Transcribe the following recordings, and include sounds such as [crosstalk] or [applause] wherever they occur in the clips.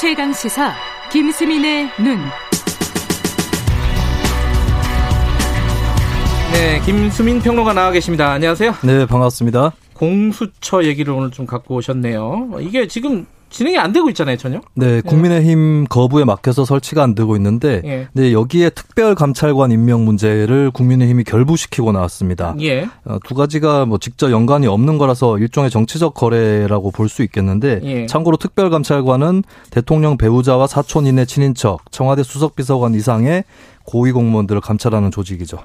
최강 시사 김수민의 눈. 네, 김수민 평론가 나와 계십니다. 안녕하세요. 네, 반갑습니다. 공수처 얘기를 오늘 좀 갖고 오셨네요. 이게 지금 진행이 안 되고 있잖아요, 전혀. 네, 국민의힘 거부에 막혀서 설치가 안 되고 있는데, 예. 네, 여기에 특별 감찰관 임명 문제를 국민의힘이 결부시키고 나왔습니다. 예. 어, 두 가지가 뭐 직접 연관이 없는 거라서 일종의 정치적 거래라고 볼 수 있겠는데, 예. 참고로 특별 감찰관은 대통령 배우자와 사촌 인의 친인척, 청와대 수석비서관 이상의 고위 공무원들을 감찰하는 조직이죠.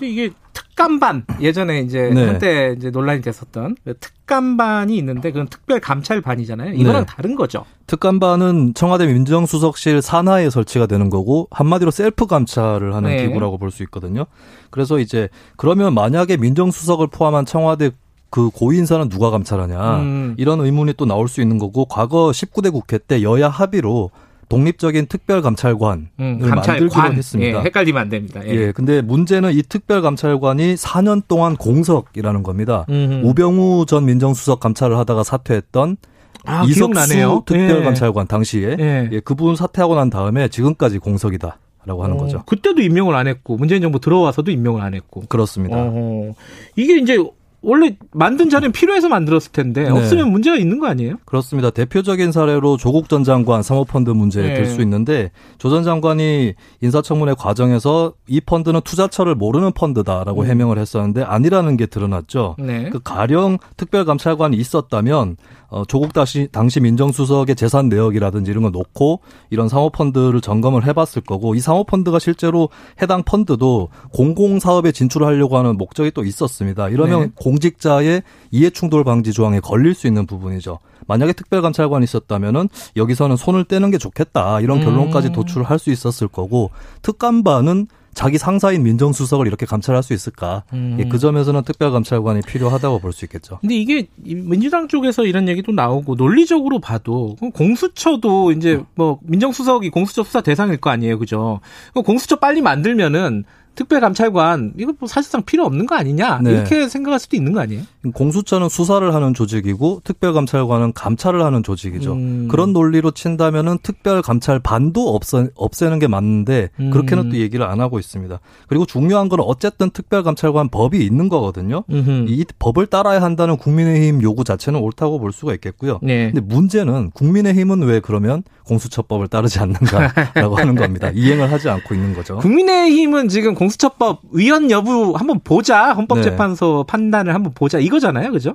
근데 이게 특감반 예전에 이제 네. 한때 이제 논란이 됐었던 그 특감반이 있는데 그건 특별 감찰반이잖아요. 이거랑 네. 다른 거죠. 특감반은 청와대 민정수석실 산하에 설치가 되는 거고 한마디로 셀프 감찰을 하는 네. 기구라고 볼 수 있거든요. 그래서 이제 그러면 만약에 민정수석을 포함한 청와대 그 고위 인사는 누가 감찰하냐 음. 이런 의문이 또 나올 수 있는 거고 과거 19대 국회 때 여야 합의로 독립적인 특별감찰관을 음, 만들기로 감찰관. 했습니다. 예, 헷갈리면 안 됩니다. 예. 예, 근데 문제는 이 특별감찰관이 4년 동안 공석이라는 겁니다. 음흠. 우병우 전 민정수석 감찰을 하다가 사퇴했던 아, 이석수 기억나네요. 특별감찰관 당시에 예. 예, 그분 사퇴하고 난 다음에 지금까지 공석이다 라고 하는 어, 거죠. 그때도 임명을 안 했고 문재인 정부 들어와서도 임명을 안 했고. 그렇습니다. 어허. 이게 이제 원래 만든 자는 필요해서 만들었을 텐데 네. 없으면 문제가 있는 거 아니에요? 그렇습니다. 대표적인 사례로 조국 전 장관 사모펀드 문제 네. 될수 있는데 조 전 장관이 인사청문회 과정에서 이 펀드는 투자처를 모르는 펀드다라고 음. 해명을 했었는데 아니라는 게 드러났죠. 네. 그 가령 특별감찰관이 있었다면 어, 조국 당시, 당시 민정수석의 재산 내역이라든지 이런 거 놓고 이런 사모펀드를 점검을 해봤을 거고 이 사모펀드가 실제로 해당 펀드도 공공사업에 진출하려고 하는 목적이 또 있었습니다. 이러면 네. 공직자의 이해충돌 방지 조항에 걸릴 수 있는 부분이죠. 만약에 특별감찰관이 있었다면은 여기서는 손을 떼는 게 좋겠다 이런 음. 결론까지 도출할 수 있었을 거고 특감반은 자기 상사인 민정수석을 이렇게 감찰할 수 있을까? 음. 예, 그 점에서는 특별감찰관이 필요하다고 볼 수 있겠죠. 근데 이게 이 민주당 쪽에서 이런 얘기도 나오고 논리적으로 봐도 공수처도 이제 뭐 민정수석이 공수처 수사 대상일 거 아니에요, 그죠? 공수처 빨리 만들면은 특별감찰관 이거 뭐 사실상 필요 없는 거 아니냐 네. 이렇게 생각할 수도 있는 거 아니에요? 공수처는 수사를 하는 조직이고 특별감찰관은 감찰을 하는 조직이죠. 음. 그런 논리로 친다면은 특별감찰반도 없애, 없애는 게 맞는데 음. 그렇게는 또 얘기를 안 하고 있습니다. 그리고 중요한 건 어쨌든 특별감찰관 법이 있는 거거든요. 음흠. 이 법을 따라야 한다는 국민의힘 요구 자체는 옳다고 볼 수가 있겠고요. 네. 근데 문제는 국민의힘은 왜 그러면 공수처법을 따르지 않는가라고 [laughs] 하는 겁니다. 이행을 하지 않고 있는 거죠. 국민의힘은 지금 공수처법 의원 여부 한번 보자 헌법재판소 판단을 한번 보자 이거잖아요, 그죠?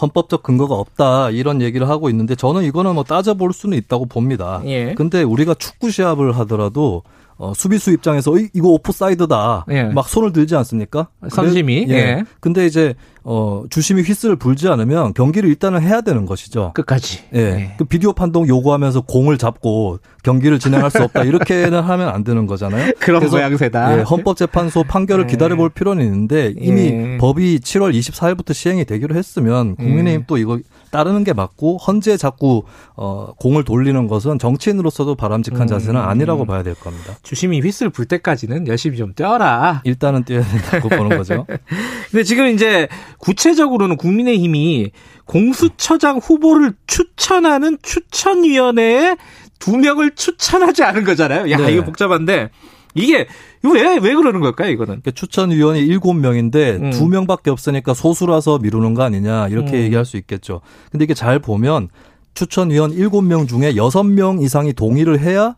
헌법적 근거가 없다 이런 얘기를 하고 있는데 저는 이거는 뭐 따져볼 수는 있다고 봅니다. 예. 근데 우리가 축구 시합을 하더라도 어, 수비수 입장에서 이- 이거 오프사이드다 예. 막 손을 들지 않습니까? 선심이, 그래- 예. 근데 이제 어, 주심이 휘슬을 불지 않으면 경기를 일단은 해야 되는 것이죠. 끝까지. 예. 예. 그 비디오 판독 요구하면서 공을 잡고 경기를 진행할 수 없다. 이렇게는 [laughs] 하면 안 되는 거잖아요. 그런 그래서 모양새다. 예, 헌법재판소 판결을 예. 기다려볼 필요는 있는데 이미 예. 법이 7월 24일부터 시행이 되기로 했으면 국민의힘 예. 또 이거 따르는 게 맞고 헌재 자꾸 어, 공을 돌리는 것은 정치인으로서도 바람직한 음. 자세는 아니라고 봐야 될 겁니다. 주심이 휘슬 불 때까지는 열심히 좀 뛰어라. 일단은 뛰어야 된다고 보는 거죠. [laughs] 근데 지금 이제 구체적으로는 국민의힘이 공수처장 후보를 추천하는 추천위원회에 두 명을 추천하지 않은 거잖아요. 야, 네. 이거 복잡한데 이게 왜, 왜 그러는 걸까요, 이거는? 그러니까 추천위원이 7명인데 음. 두 명밖에 없으니까 소수라서 미루는 거 아니냐 이렇게 음. 얘기할 수 있겠죠. 근데 이게 잘 보면 추천위원 7명 중에 6명 이상이 동의를 해야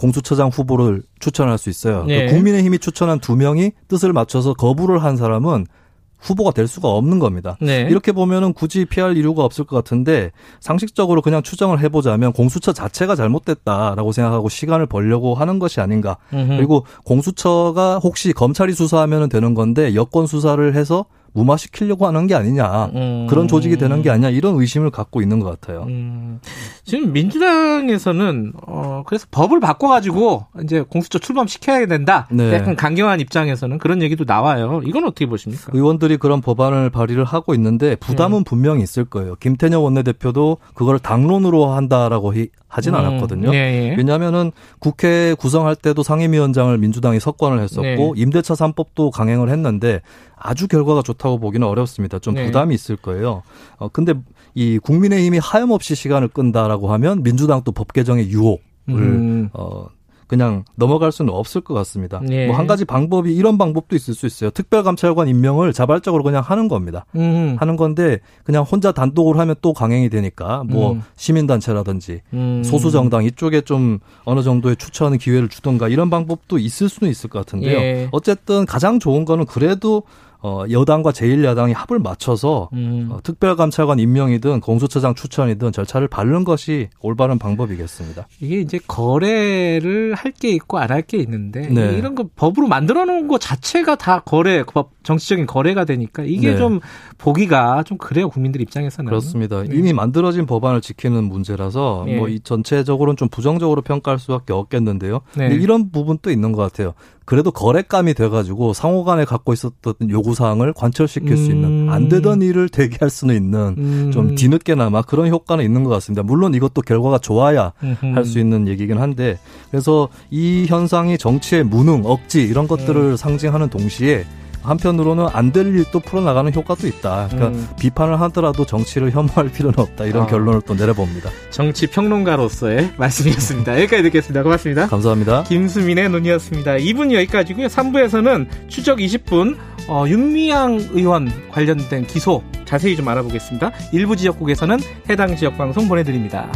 공수처장 후보를 추천할 수 있어요. 네. 그러니까 국민의힘이 추천한 두 명이 뜻을 맞춰서 거부를 한 사람은 후보가 될 수가 없는 겁니다. 네. 이렇게 보면은 굳이 피할 이유가 없을 것 같은데 상식적으로 그냥 추정을 해보자면 공수처 자체가 잘못됐다라고 생각하고 시간을 벌려고 하는 것이 아닌가. 음흠. 그리고 공수처가 혹시 검찰이 수사하면 되는 건데 여권 수사를 해서 무마시키려고 하는 게 아니냐. 음. 그런 조직이 되는 게 아니냐. 이런 의심을 갖고 있는 것 같아요. 음, 지금 민주당에서는 어 그래서 법을 바꿔가지고 이제 공수처 출범 시켜야 된다. 네. 약간 강경한 입장에서는 그런 얘기도 나와요. 이건 어떻게 보십니까? 의원들이 그런 법안을 발의를 하고 있는데 부담은 분명히 있을 거예요. 김태녀 원내대표도 그걸 당론으로 한다라고 히- 하진 음, 않았거든요. 예, 예. 왜냐하면은 국회 구성할 때도 상임위원장을 민주당이 석권을 했었고 네. 임대차 3법도 강행을 했는데 아주 결과가 좋다고 보기는 어렵습니다. 좀 네. 부담이 있을 거예요. 어 근데 이 국민의힘이 하염없이 시간을 끈다라고 하면 민주당도 법 개정의 유혹을 음. 어 그냥 넘어갈 수는 없을 것 같습니다. 예. 뭐한 가지 방법이 이런 방법도 있을 수 있어요. 특별감찰관 임명을 자발적으로 그냥 하는 겁니다. 음. 하는 건데 그냥 혼자 단독으로 하면 또 강행이 되니까 뭐 음. 시민단체라든지 음. 소수 정당 이쪽에 좀 어느 정도의 추천 기회를 주던가 이런 방법도 있을 수는 있을 것 같은데요. 예. 어쨌든 가장 좋은 거는 그래도 어 여당과 제1야당이 합을 맞춰서 음. 어, 특별감찰관 임명이든 공수처장 추천이든 절차를 밟는 것이 올바른 방법이겠습니다. 이게 이제 거래를 할 게 있고 안 할 게 있는데 네. 이런 거 법으로 만들어 놓은 거 자체가 다 거래 법 정치적인 거래가 되니까 이게 네. 좀 보기가 좀 그래요 국민들 입장에서는 그렇습니다. 네. 이미 만들어진 법안을 지키는 문제라서 예. 뭐이 전체적으로는 좀 부정적으로 평가할 수밖에 없겠는데요. 네. 이런 부분도 있는 것 같아요. 그래도 거래감이 돼가지고 상호간에 갖고 있었던 요구 사항을 관철시킬 수 있는 음. 안 되던 일을 되게 할 수는 있는 음. 좀 뒤늦게나마 그런 효과는 있는 것 같습니다. 물론 이것도 결과가 좋아야. 할 수 있는 얘기긴 한데 그래서 이 현상이 정치의 무능, 억지 이런 것들을 상징하는 동시에 한편으로는 안 될 일도 풀어나가는 효과도 있다. 그러니까 음. 비판을 하더라도 정치를 혐오할 필요는 없다. 이런 아. 결론을 또 내려봅니다. 정치 평론가로서의 [laughs] 말씀이었습니다. 여기까지 듣겠습니다. 고맙습니다. 감사합니다. 김수민의 논의였습니다. 2분 여기까지고요. 3부에서는 추적 20분 어, 윤미향 의원 관련된 기소 자세히 좀 알아보겠습니다. 일부 지역국에서는 해당 지역 방송 보내드립니다.